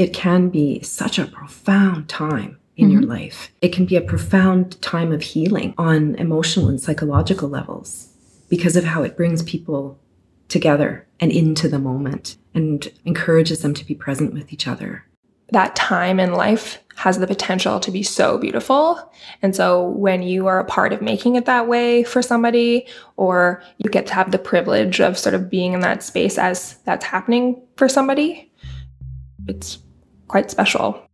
it can be such a profound time in mm-hmm. your life. It can be a profound time of healing on emotional and psychological levels because of how it brings people together and into the moment and encourages them to be present with each other. That time in life has the potential to be so beautiful. And so when you are a part of making it that way for somebody, or you get to have the privilege of sort of being in that space as that's happening for somebody, it's quite special.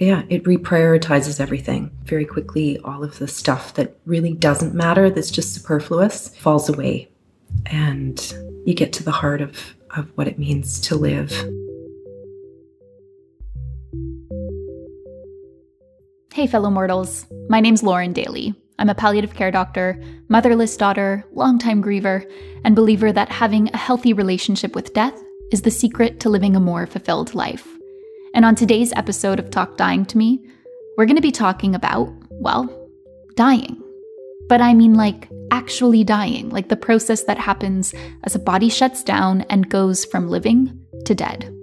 Yeah, it reprioritizes everything very quickly. All of the stuff that really doesn't matter, that's just superfluous, falls away. And you get to the heart of, of what it means to live. Hey, fellow mortals. My name's Lauren Daly. I'm a palliative care doctor, motherless daughter, longtime griever, and believer that having a healthy relationship with death is the secret to living a more fulfilled life. And on today's episode of Talk Dying to Me, we're going to be talking about, well, dying. But I mean, like, actually dying, like the process that happens as a body shuts down and goes from living to dead.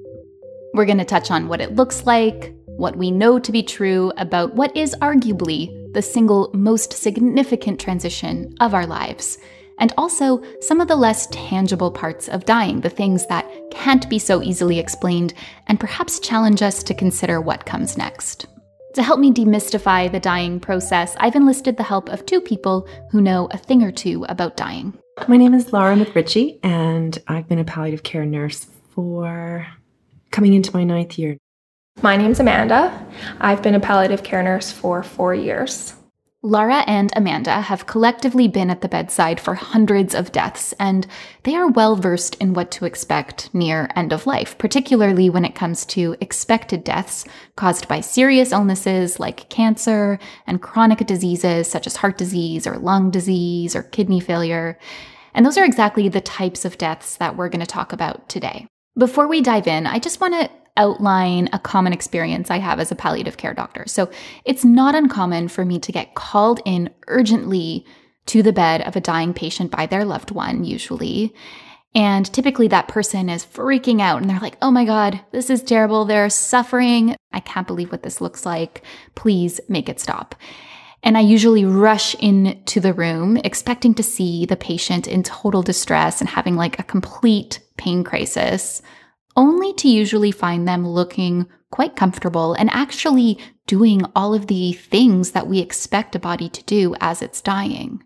We're going to touch on what it looks like, what we know to be true about what is arguably the single most significant transition of our lives and also some of the less tangible parts of dying, the things that can't be so easily explained, and perhaps challenge us to consider what comes next. To help me demystify the dying process, I've enlisted the help of two people who know a thing or two about dying. My name is Laura McRitchie, and I've been a palliative care nurse for coming into my ninth year. My name's Amanda. I've been a palliative care nurse for four years. Laura and Amanda have collectively been at the bedside for hundreds of deaths, and they are well versed in what to expect near end of life, particularly when it comes to expected deaths caused by serious illnesses like cancer and chronic diseases such as heart disease or lung disease or kidney failure. And those are exactly the types of deaths that we're going to talk about today. Before we dive in, I just want to outline a common experience I have as a palliative care doctor. So it's not uncommon for me to get called in urgently to the bed of a dying patient by their loved one, usually. And typically that person is freaking out and they're like, oh my God, this is terrible. They're suffering. I can't believe what this looks like. Please make it stop. And I usually rush into the room expecting to see the patient in total distress and having like a complete pain crisis only to usually find them looking quite comfortable and actually doing all of the things that we expect a body to do as it's dying.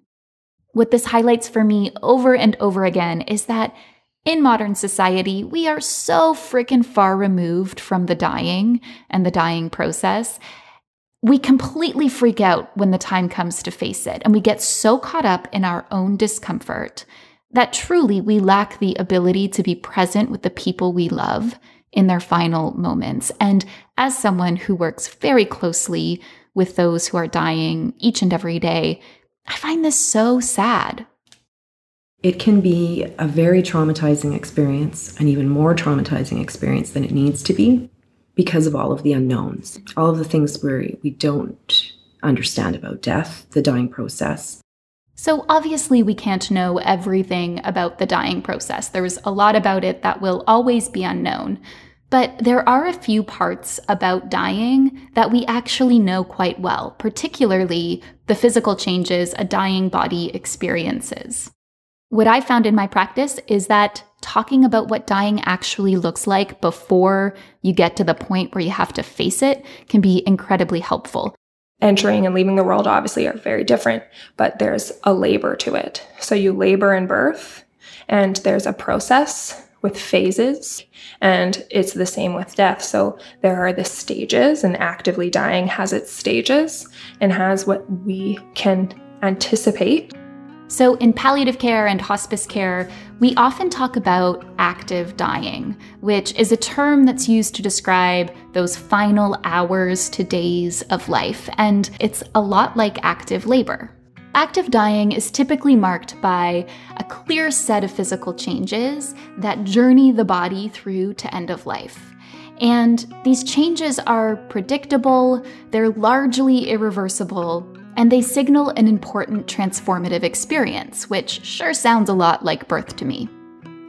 What this highlights for me over and over again is that in modern society, we are so freaking far removed from the dying and the dying process. We completely freak out when the time comes to face it, and we get so caught up in our own discomfort that truly we lack the ability to be present with the people we love in their final moments. And as someone who works very closely with those who are dying each and every day, I find this so sad. It can be a very traumatizing experience, an even more traumatizing experience than it needs to be because of all of the unknowns, all of the things where we don't understand about death, the dying process, so, obviously, we can't know everything about the dying process. There's a lot about it that will always be unknown. But there are a few parts about dying that we actually know quite well, particularly the physical changes a dying body experiences. What I found in my practice is that talking about what dying actually looks like before you get to the point where you have to face it can be incredibly helpful entering and leaving the world obviously are very different, but there's a labor to it. So you labor in birth, and there's a process with phases, and it's the same with death. So there are the stages, and actively dying has its stages and has what we can anticipate so, in palliative care and hospice care, we often talk about active dying, which is a term that's used to describe those final hours to days of life, and it's a lot like active labor. Active dying is typically marked by a clear set of physical changes that journey the body through to end of life. And these changes are predictable, they're largely irreversible, and they signal an important transformative experience, which sure sounds a lot like birth to me.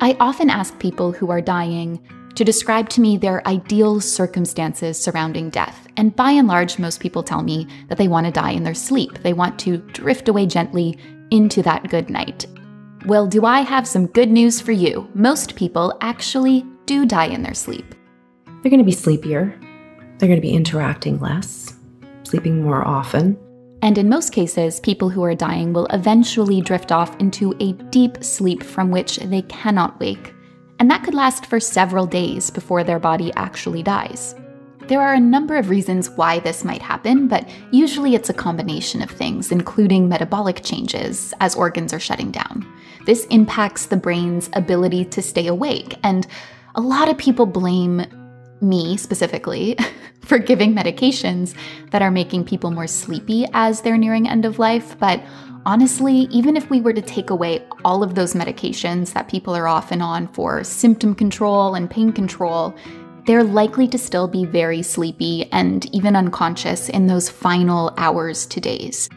I often ask people who are dying, to describe to me their ideal circumstances surrounding death. And by and large, most people tell me that they want to die in their sleep. They want to drift away gently into that good night. Well, do I have some good news for you? Most people actually do die in their sleep. They're going to be sleepier. They're going to be interacting less, sleeping more often. And in most cases, people who are dying will eventually drift off into a deep sleep from which they cannot wake. And that could last for several days before their body actually dies. There are a number of reasons why this might happen, but usually it's a combination of things, including metabolic changes as organs are shutting down. This impacts the brain's ability to stay awake, and a lot of people blame me specifically for giving medications that are making people more sleepy as they're nearing end of life, but honestly, even if we were to take away all of those medications that people are off and on for symptom control and pain control, they're likely to still be very sleepy and even unconscious in those final hours to days.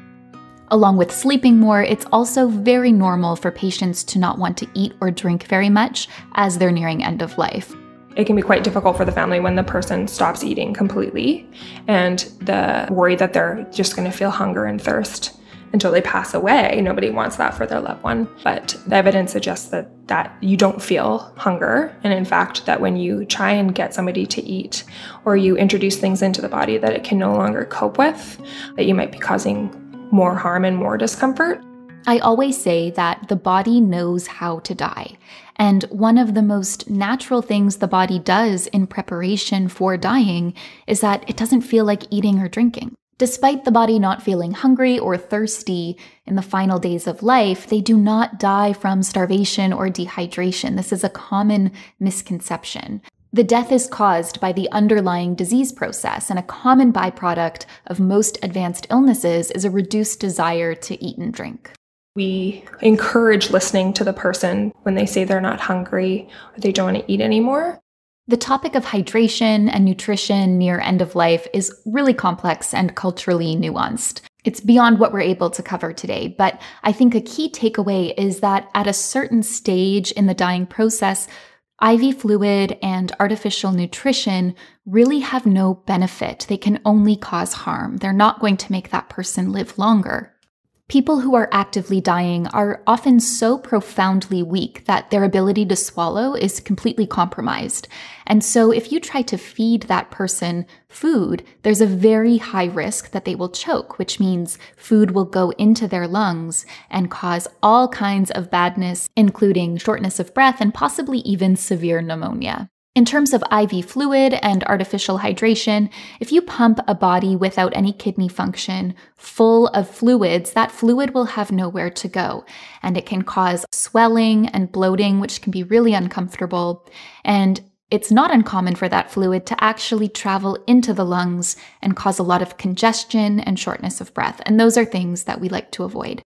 Along with sleeping more, it's also very normal for patients to not want to eat or drink very much as they're nearing end of life. It can be quite difficult for the family when the person stops eating completely and the worry that they're just going to feel hunger and thirst until they pass away. Nobody wants that for their loved one. But the evidence suggests that that you don't feel hunger and in fact that when you try and get somebody to eat or you introduce things into the body that it can no longer cope with, that you might be causing more harm and more discomfort. I always say that the body knows how to die. And one of the most natural things the body does in preparation for dying is that it doesn't feel like eating or drinking. Despite the body not feeling hungry or thirsty in the final days of life, they do not die from starvation or dehydration. This is a common misconception. The death is caused by the underlying disease process, and a common byproduct of most advanced illnesses is a reduced desire to eat and drink. We encourage listening to the person when they say they're not hungry or they don't want to eat anymore. The topic of hydration and nutrition near end of life is really complex and culturally nuanced. It's beyond what we're able to cover today, but I think a key takeaway is that at a certain stage in the dying process, IV fluid and artificial nutrition really have no benefit. They can only cause harm. They're not going to make that person live longer. People who are actively dying are often so profoundly weak that their ability to swallow is completely compromised. And so, if you try to feed that person food, there's a very high risk that they will choke, which means food will go into their lungs and cause all kinds of badness, including shortness of breath and possibly even severe pneumonia. In terms of IV fluid and artificial hydration, if you pump a body without any kidney function full of fluids, that fluid will have nowhere to go. And it can cause swelling and bloating, which can be really uncomfortable. And it's not uncommon for that fluid to actually travel into the lungs and cause a lot of congestion and shortness of breath. And those are things that we like to avoid.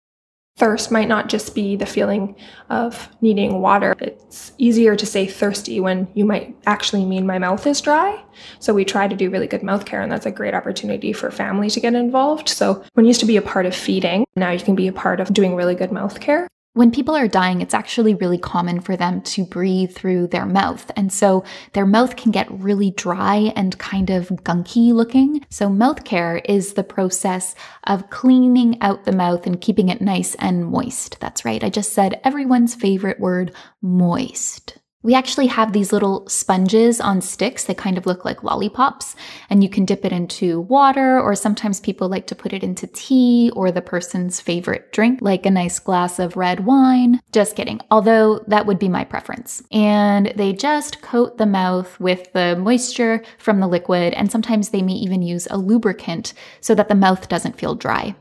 Thirst might not just be the feeling of needing water. It's easier to say thirsty when you might actually mean my mouth is dry. So we try to do really good mouth care, and that's a great opportunity for family to get involved. So when you used to be a part of feeding, now you can be a part of doing really good mouth care. When people are dying, it's actually really common for them to breathe through their mouth. And so their mouth can get really dry and kind of gunky looking. So mouth care is the process of cleaning out the mouth and keeping it nice and moist. That's right. I just said everyone's favorite word, moist. We actually have these little sponges on sticks. They kind of look like lollipops, and you can dip it into water, or sometimes people like to put it into tea or the person's favorite drink, like a nice glass of red wine. Just kidding, although that would be my preference. And they just coat the mouth with the moisture from the liquid, and sometimes they may even use a lubricant so that the mouth doesn't feel dry.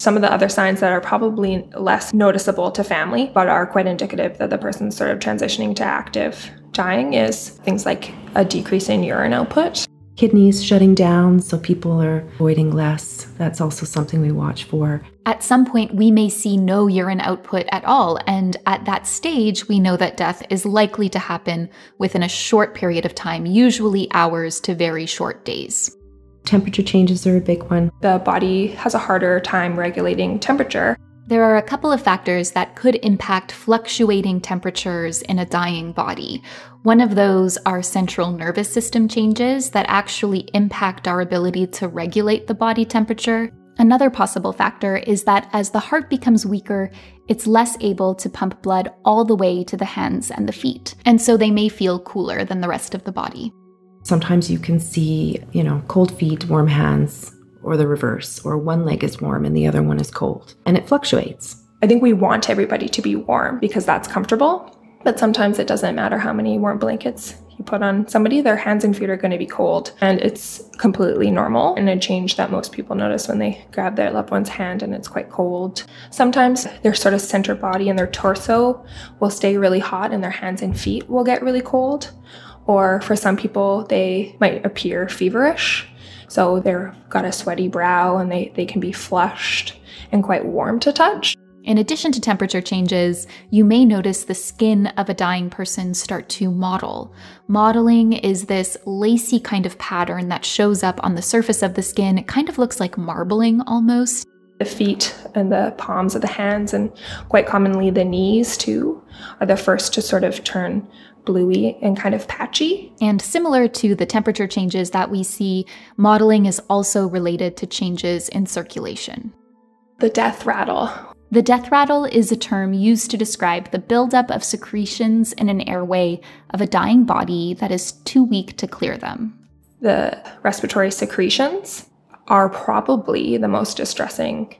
Some of the other signs that are probably less noticeable to family, but are quite indicative that the person's sort of transitioning to active dying, is things like a decrease in urine output. Kidneys shutting down, so people are voiding less. That's also something we watch for. At some point, we may see no urine output at all, and at that stage, we know that death is likely to happen within a short period of time, usually hours to very short days. Temperature changes are a big one. The body has a harder time regulating temperature. There are a couple of factors that could impact fluctuating temperatures in a dying body. One of those are central nervous system changes that actually impact our ability to regulate the body temperature. Another possible factor is that as the heart becomes weaker, it's less able to pump blood all the way to the hands and the feet, and so they may feel cooler than the rest of the body. Sometimes you can see, you know, cold feet, warm hands, or the reverse, or one leg is warm and the other one is cold, and it fluctuates. I think we want everybody to be warm because that's comfortable, but sometimes it doesn't matter how many warm blankets you put on somebody, their hands and feet are going to be cold. And it's completely normal and a change that most people notice when they grab their loved one's hand and it's quite cold. Sometimes their sort of center body and their torso will stay really hot and their hands and feet will get really cold. Or for some people, they might appear feverish. So they've got a sweaty brow and they, they can be flushed and quite warm to touch. In addition to temperature changes, you may notice the skin of a dying person start to mottle. Mottling is this lacy kind of pattern that shows up on the surface of the skin. It kind of looks like marbling almost. The feet and the palms of the hands, and quite commonly the knees too, are the first to sort of turn bluey and kind of patchy. And similar to the temperature changes that we see, mottling is also related to changes in circulation. The death rattle the death rattle is a term used to describe the buildup of secretions in an airway of a dying body that is too weak to clear them. The respiratory secretions are probably the most distressing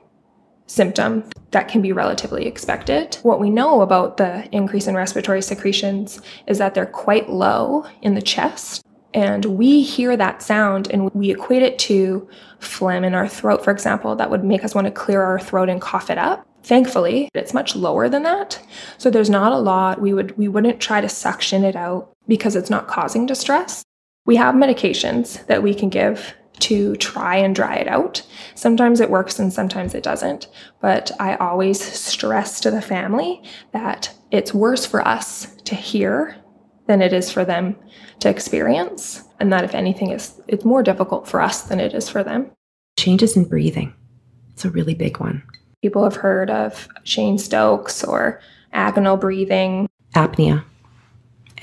symptom that can be relatively expected. What we know about the increase in respiratory secretions is that they're quite low in the chest. And we hear that sound and we equate it to phlegm in our throat, for example, that would make us want to clear our throat and cough it up. Thankfully, it's much lower than that. So there's not a lot. We would we wouldn't try to suction it out because it's not causing distress. We have medications that we can give to try and dry it out. Sometimes it works and sometimes it doesn't. But I always stress to the family that it's worse for us to hear than it is for them to experience. And that if anything is it's more difficult for us than it is for them. Changes in breathing. It's a really big one. People have heard of Cheyne-Stokes or agonal breathing, apnea,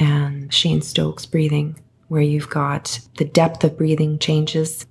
and Cheyne-Stokes breathing, where you've got the depth of breathing changes,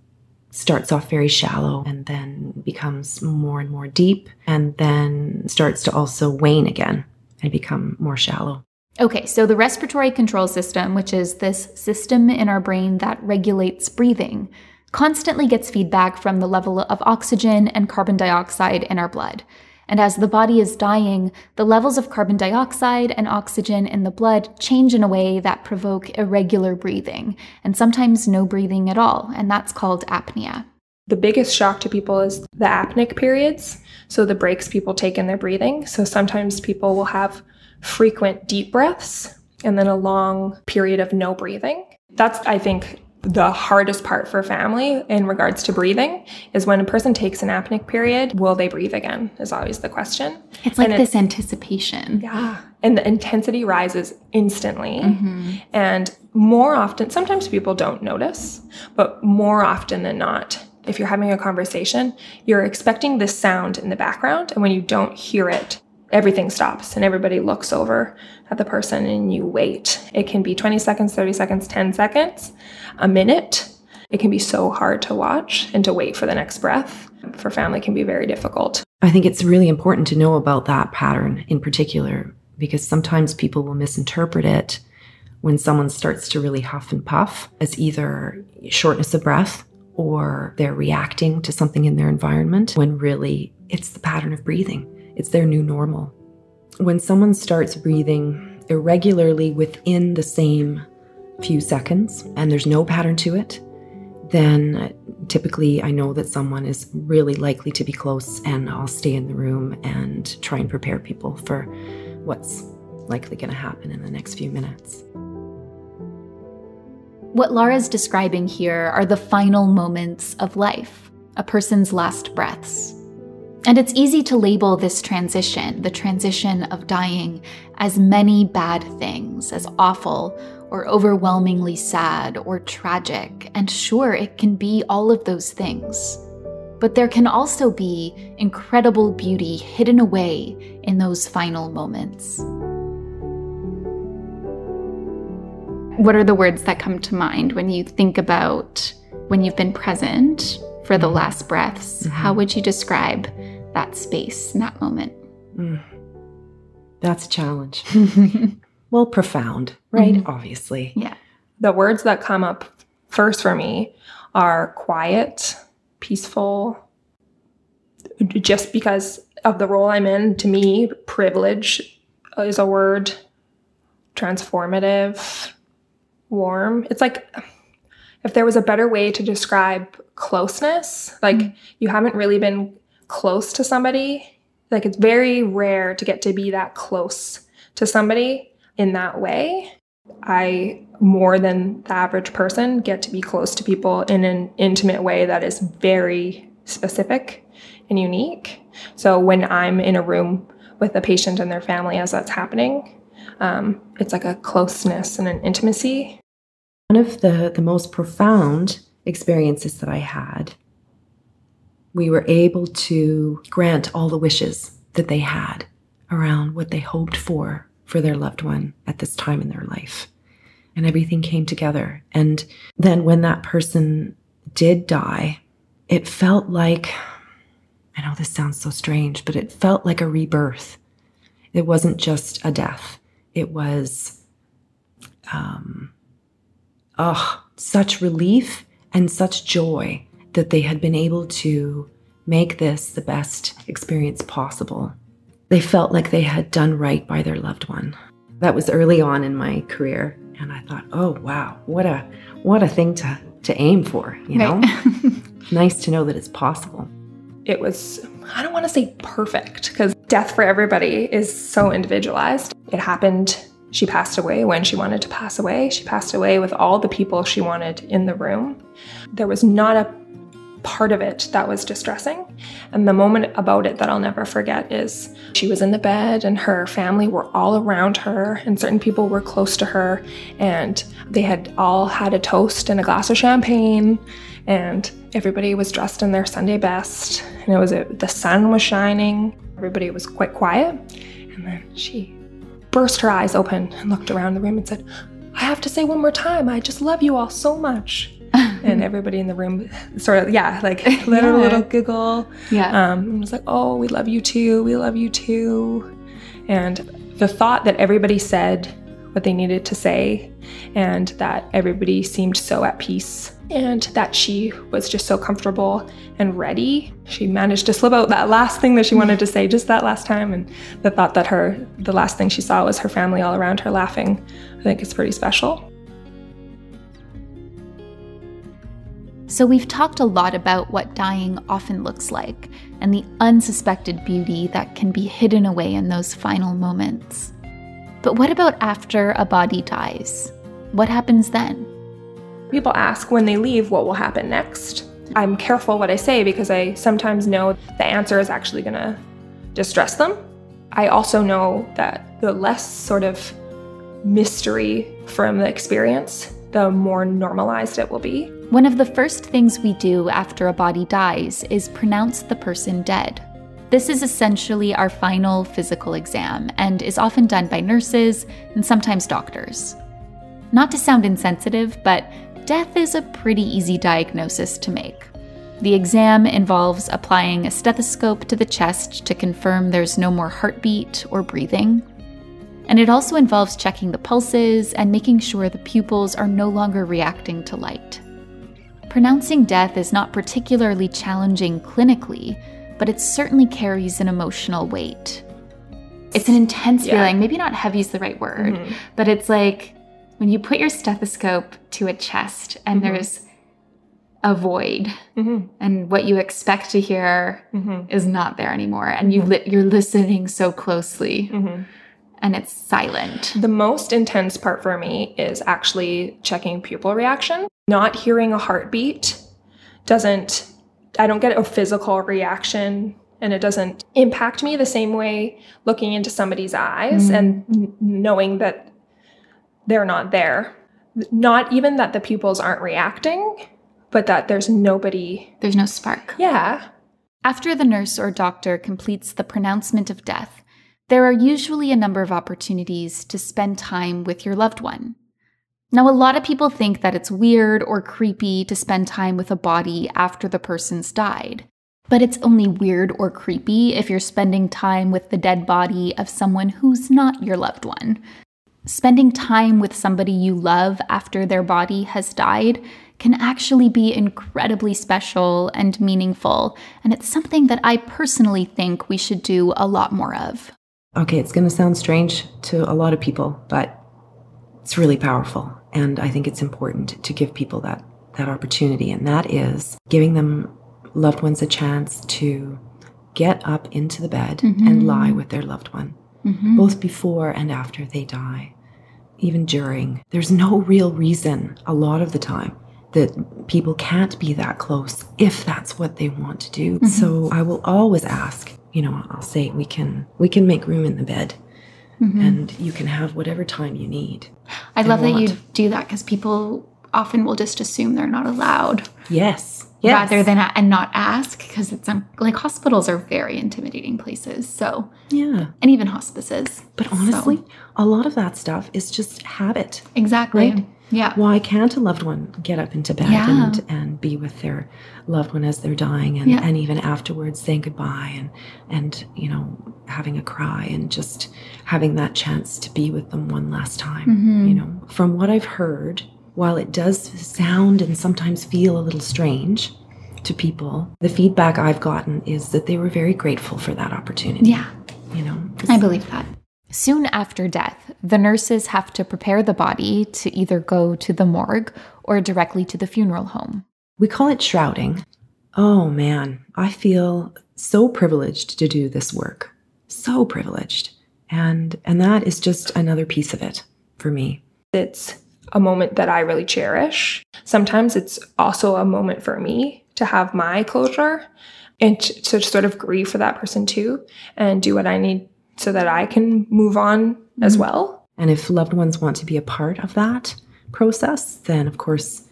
starts off very shallow and then becomes more and more deep, and then starts to also wane again and become more shallow. Okay, so the respiratory control system, which is this system in our brain that regulates breathing, constantly gets feedback from the level of oxygen and carbon dioxide in our blood. And as the body is dying, the levels of carbon dioxide and oxygen in the blood change in a way that provoke irregular breathing, and sometimes no breathing at all, and that's called apnea. The biggest shock to people is the apneic periods, so the breaks people take in their breathing. So sometimes people will have frequent deep breaths and then a long period of no breathing. That's, I think, the hardest part for family in regards to breathing is when a person takes an apneic period, will they breathe again? Is always the question. It's like and this it's, anticipation. Yeah. And the intensity rises instantly. Mm-hmm. And more often, sometimes people don't notice, but more often than not, if you're having a conversation, you're expecting this sound in the background. And when you don't hear it, everything stops and everybody looks over at the person and you wait. It can be 20 seconds, 30 seconds, 10 seconds, a minute. It can be so hard to watch and to wait for the next breath. For family can be very difficult. I think it's really important to know about that pattern in particular because sometimes people will misinterpret it when someone starts to really huff and puff as either shortness of breath or they're reacting to something in their environment when really it's the pattern of breathing. It's their new normal. When someone starts breathing irregularly within the same few seconds and there's no pattern to it, then typically I know that someone is really likely to be close and I'll stay in the room and try and prepare people for what's likely going to happen in the next few minutes. What Laura's describing here are the final moments of life, a person's last breaths. And it's easy to label this transition, the transition of dying, as many bad things, as awful or overwhelmingly sad or tragic. And sure, it can be all of those things. But there can also be incredible beauty hidden away in those final moments. What are the words that come to mind when you think about when you've been present for the last breaths? Mm-hmm. How would you describe that space in that moment? Mm. That's a challenge. well, profound, right? Mm-hmm. Obviously. Yeah. The words that come up first for me are quiet, peaceful, just because of the role I'm in, to me, privilege is a word, transformative, warm. It's like if there was a better way to describe closeness, like mm-hmm. you haven't really been close to somebody, like it's very rare to get to be that close to somebody in that way. I, more than the average person, get to be close to people in an intimate way that is very specific and unique. So when I'm in a room with a patient and their family as that's happening, um, it's like a closeness and an intimacy. One of the, the most profound experiences that I had, we were able to grant all the wishes that they had around what they hoped for for their loved one at this time in their life. And everything came together. And then when that person did die, it felt like I know this sounds so strange, but it felt like a rebirth. It wasn't just a death, it was, um, oh, such relief and such joy that they had been able to make this the best experience possible. They felt like they had done right by their loved one. That was early on in my career, and I thought, "Oh wow, what a what a thing to to aim for, you know?" Right. nice to know that it's possible it was, I don't want to say perfect because death for everybody is so individualized. It happened, she passed away when she wanted to pass away. She passed away with all the people she wanted in the room. There was not a part of it that was distressing. And the moment about it that I'll never forget is she was in the bed and her family were all around her, and certain people were close to her, and they had all had a toast and a glass of champagne and everybody was dressed in their Sunday best, and it was a, the sun was shining. Everybody was quite quiet, and then she burst her eyes open and looked around the room and said, "I have to say one more time, I just love you all so much." and everybody in the room sort of yeah like little yeah. little giggle yeah um and was like oh we love you too we love you too and the thought that everybody said what they needed to say and that everybody seemed so at peace and that she was just so comfortable and ready. She managed to slip out that last thing that she wanted to say just that last time, and the thought that her the last thing she saw was her family all around her laughing, I think is pretty special. So, we've talked a lot about what dying often looks like and the unsuspected beauty that can be hidden away in those final moments. But what about after a body dies? What happens then? People ask when they leave what will happen next. I'm careful what I say because I sometimes know the answer is actually going to distress them. I also know that the less sort of mystery from the experience, the more normalized it will be. One of the first things we do after a body dies is pronounce the person dead. This is essentially our final physical exam and is often done by nurses and sometimes doctors. Not to sound insensitive, but death is a pretty easy diagnosis to make. The exam involves applying a stethoscope to the chest to confirm there's no more heartbeat or breathing. And it also involves checking the pulses and making sure the pupils are no longer reacting to light. Pronouncing death is not particularly challenging clinically, but it certainly carries an emotional weight. It's an intense yeah. feeling. Maybe not heavy is the right word, mm-hmm. but it's like when you put your stethoscope to a chest and mm-hmm. there's a void mm-hmm. and what you expect to hear mm-hmm. is not there anymore and you li- you're listening so closely mm-hmm. And it's silent the most intense part for me is actually checking pupil reaction not hearing a heartbeat doesn't i don't get a physical reaction and it doesn't impact me the same way looking into somebody's eyes mm-hmm. and knowing that they're not there. Not even that the pupils aren't reacting, but that there's nobody. There's no spark. Yeah. After the nurse or doctor completes the pronouncement of death, there are usually a number of opportunities to spend time with your loved one. Now, a lot of people think that it's weird or creepy to spend time with a body after the person's died. But it's only weird or creepy if you're spending time with the dead body of someone who's not your loved one. Spending time with somebody you love after their body has died can actually be incredibly special and meaningful, and it's something that I personally think we should do a lot more of. Okay, it's going to sound strange to a lot of people, but it's really powerful. And I think it's important to give people that, that opportunity. And that is giving them loved ones a chance to get up into the bed mm-hmm. and lie with their loved one, mm-hmm. both before and after they die, even during. There's no real reason, a lot of the time, that people can't be that close if that's what they want to do. Mm-hmm. So I will always ask, you know, I'll say we can we can make room in the bed. Mm-hmm. And you can have whatever time you need. I love want. that you do that because people often will just assume they're not allowed. Yes. Yes. rather than and not ask because it's like hospitals are very intimidating places so yeah and even hospices but honestly so. a lot of that stuff is just habit exactly right? Yeah. Why can't a loved one get up into bed yeah. and, and be with their loved one as they're dying and, yeah. and even afterwards saying goodbye and and you know having a cry and just having that chance to be with them one last time. Mm-hmm. You know, from what I've heard, while it does sound and sometimes feel a little strange to people, the feedback I've gotten is that they were very grateful for that opportunity. Yeah. You know, I believe that. Soon after death, the nurses have to prepare the body to either go to the morgue or directly to the funeral home. We call it shrouding. Oh man, I feel so privileged to do this work. So privileged. And and that is just another piece of it for me. It's a moment that I really cherish. Sometimes it's also a moment for me to have my closure and to, to sort of grieve for that person too and do what I need so that I can move on mm-hmm. as well. And if loved ones want to be a part of that process, then of course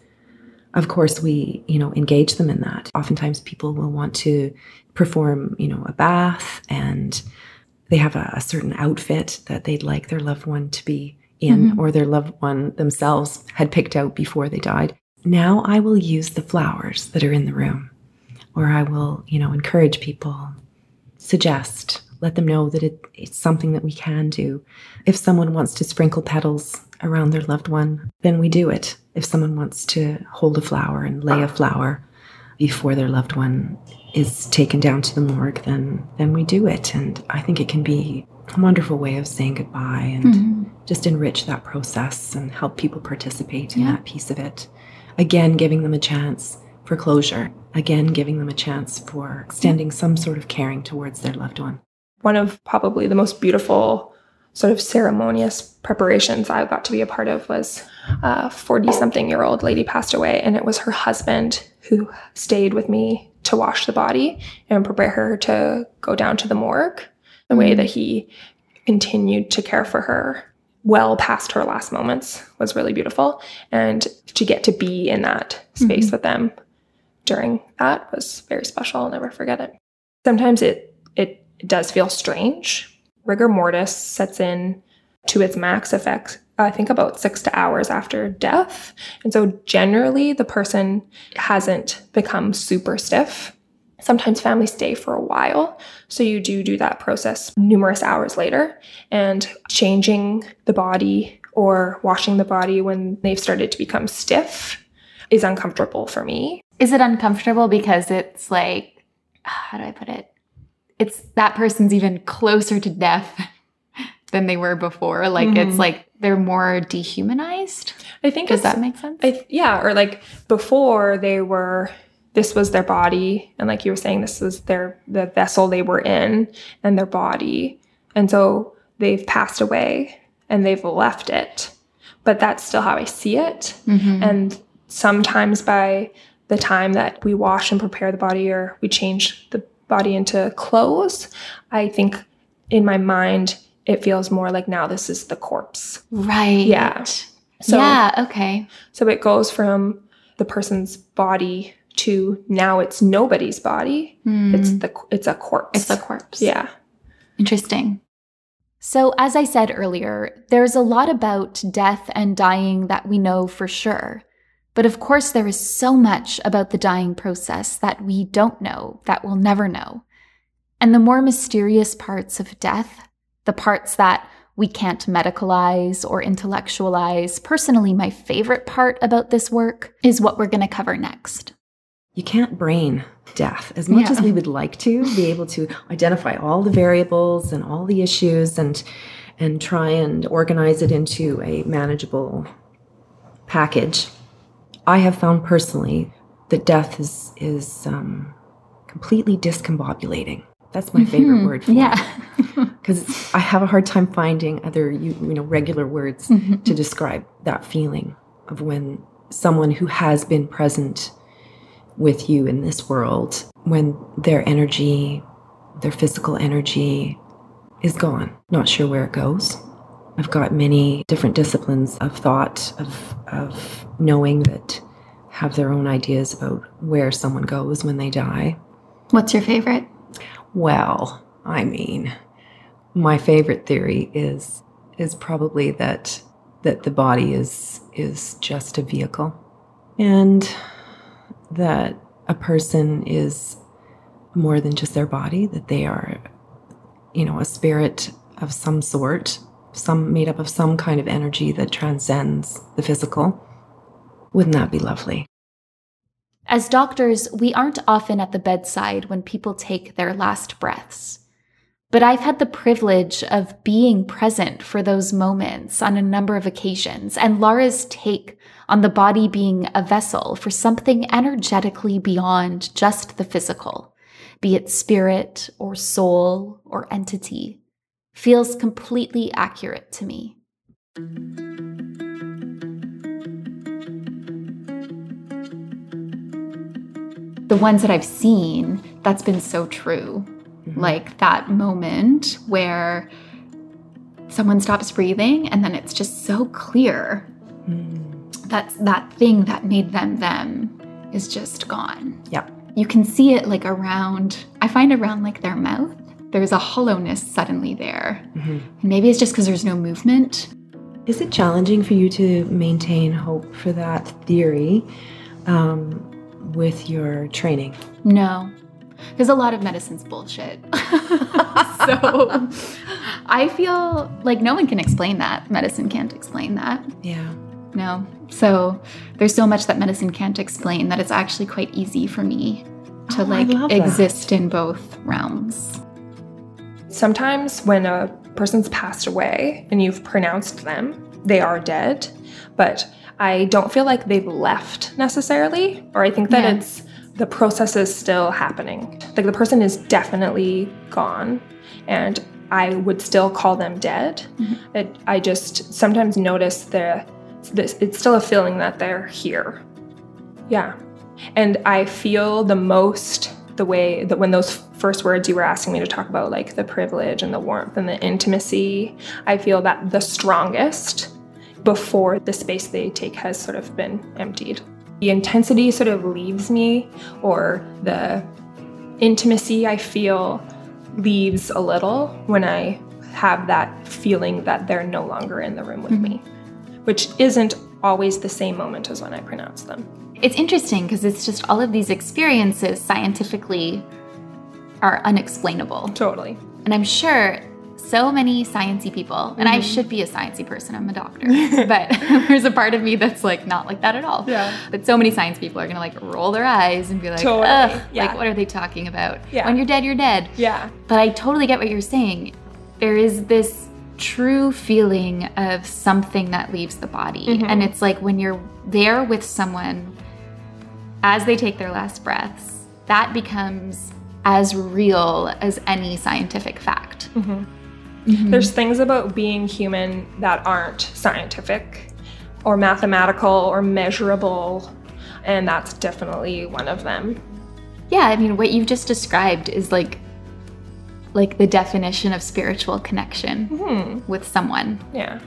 of course we, you know, engage them in that. Oftentimes people will want to perform, you know, a bath and they have a, a certain outfit that they'd like their loved one to be in mm-hmm. or their loved one themselves had picked out before they died. Now I will use the flowers that are in the room or I will, you know, encourage people, suggest let them know that it, it's something that we can do. If someone wants to sprinkle petals around their loved one, then we do it. If someone wants to hold a flower and lay a flower before their loved one is taken down to the morgue, then then we do it. And I think it can be a wonderful way of saying goodbye and mm-hmm. just enrich that process and help people participate in yeah. that piece of it. Again, giving them a chance for closure. Again, giving them a chance for extending some sort of caring towards their loved one one of probably the most beautiful sort of ceremonious preparations I got to be a part of was a 40 something year old lady passed away, and it was her husband who stayed with me to wash the body and prepare her to go down to the morgue. The way that he continued to care for her well past her last moments was really beautiful. And to get to be in that space mm-hmm. with them during that was very special. I'll never forget it. Sometimes it it it does feel strange. Rigor mortis sets in to its max effect, I think about six to hours after death. And so generally, the person hasn't become super stiff. Sometimes families stay for a while. So you do do that process numerous hours later. And changing the body or washing the body when they've started to become stiff is uncomfortable for me. Is it uncomfortable because it's like, how do I put it? It's that person's even closer to death than they were before. Like mm-hmm. it's like they're more dehumanized. I think does that make sense? I, yeah, or like before they were this was their body and like you were saying this was their the vessel they were in and their body. And so they've passed away and they've left it. But that's still how I see it. Mm-hmm. And sometimes by the time that we wash and prepare the body or we change the body into clothes, I think in my mind it feels more like now this is the corpse. Right. Yeah. So, yeah, okay. So it goes from the person's body to now it's nobody's body. Hmm. It's the it's a corpse. It's a corpse. yeah. Interesting. So, as I said earlier, there's a lot about death and dying that we know for sure. But of course, there is so much about the dying process that we don't know, that we'll never know. And the more mysterious parts of death, the parts that we can't medicalize or intellectualize, personally, my favorite part about this work is what we're going to cover next. You can't brain death as much Yeah. as we would like to be able to identify all the variables and all the issues and and try and organize it into a manageable package. I have found personally that death is is um, completely discombobulating. That's my favorite word for it. Yeah. because I have a hard time finding other you, you know regular words to describe that feeling of when someone who has been present with you in this world when their energy their physical energy is gone not sure where it goes i've got many different disciplines of thought of of knowing that have their own ideas about where someone goes when they die What's your favorite? well, I mean, my favorite theory is is probably that that the body is is just a vehicle and that a person is more than just their body that they are you know a spirit of some sort some made up of some kind of energy that transcends the physical. Wouldn't that be lovely? As doctors, we aren't often at the bedside when people take their last breaths. But I've had the privilege of being present for those moments on a number of occasions, and Laura's take on the body being a vessel for something energetically beyond just the physical, be it spirit or soul or entity, feels completely accurate to me. the ones that I've seen, that's been so true. Mm-hmm. Like that moment where someone stops breathing and then it's just so clear. Mm. That's that thing that made them them is just gone. yeah You can see it like around, I find around like their mouth. There's a hollowness suddenly there. And maybe it's just because there's no movement. Is it challenging for you to maintain hope for that theory um, with your training? No, because a lot of medicine's bullshit. so I feel like no one can explain that. Medicine can't explain that. Yeah. No. So there's so much that medicine can't explain that it's actually quite easy for me to Oh, like exist in both realms. Sometimes when a person's passed away and you've pronounced them, they are dead, but I don't feel like they've left necessarily, or I think that Yeah. it's the process is still happening. Like the person is definitely gone, and I would still call them dead. Mm-hmm. It, I just sometimes notice the this it's still a feeling that they're here. Yeah. And I feel the most the way that when those first words you were asking me to talk about, like the privilege and the warmth and the intimacy, I feel that the strongest before the space they take has sort of been emptied. The intensity sort of leaves me, or the intimacy I feel leaves a little when I have that feeling that they're no longer in the room with mm-hmm. me, which isn't always the same moment as when I pronounce them. It's interesting because it's just all of these experiences scientifically are unexplainable. Totally. And I'm sure so many sciencey people, and I should be a sciencey person, I'm a doctor, but there's a part of me that's like not like that at all. Yeah. But so many science people are gonna like roll their eyes and be like, Totally, ugh, yeah. like what are they talking about? Yeah. When you're dead, you're dead. Yeah. But I totally get what you're saying. There is this true feeling of something that leaves the body. Mm-hmm. And it's like when you're there with someone as they take their last breaths, that becomes as real as any scientific fact. Mm-hmm. Mm-hmm. There's things about being human that aren't scientific or mathematical or measurable, and that's definitely one of them. Yeah, I mean what you've just described is like like the definition of spiritual connection mm-hmm. with someone. Yeah.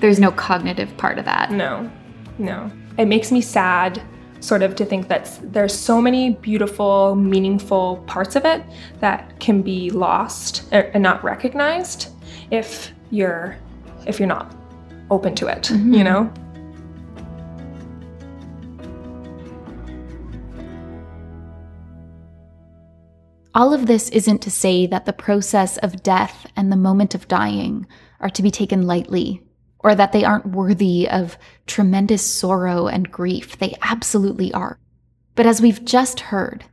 There's no cognitive part of that. No. No. It makes me sad sort of to think that there's so many beautiful, meaningful parts of it that can be lost and not recognized if you're if you're not open to it, mm-hmm. you know? All of this isn't to say that the process of death and the moment of dying are to be taken lightly, or that they aren't worthy of tremendous sorrow and grief. They absolutely are. But as we've just heard,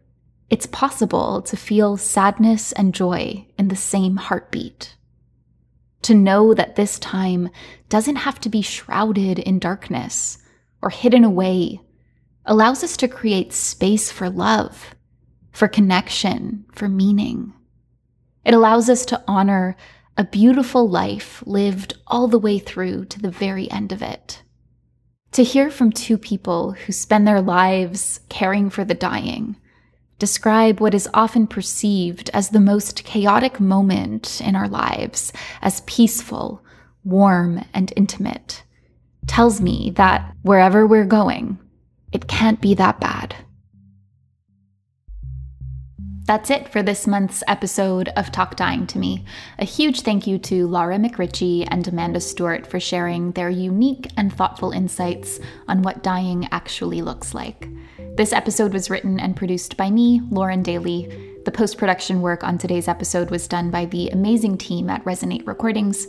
it's possible to feel sadness and joy in the same heartbeat. To know that this time doesn't have to be shrouded in darkness or hidden away allows us to create space for love for connection, for meaning. It allows us to honor a beautiful life lived all the way through to the very end of it. To hear from two people who spend their lives caring for the dying describe what is often perceived as the most chaotic moment in our lives as peaceful, warm, and intimate tells me that wherever we're going, it can't be that bad. That's it for this month's episode of Talk Dying to Me. A huge thank you to Laura McRitchie and Amanda Stewart for sharing their unique and thoughtful insights on what dying actually looks like. This episode was written and produced by me, Lauren Daly. The post production work on today's episode was done by the amazing team at Resonate Recordings.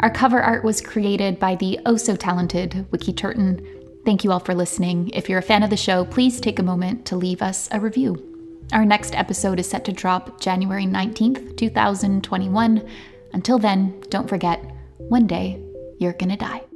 Our cover art was created by the oh so talented Wiki Turton. Thank you all for listening. If you're a fan of the show, please take a moment to leave us a review. Our next episode is set to drop January 19th, 2021. Until then, don't forget, one day you're gonna die.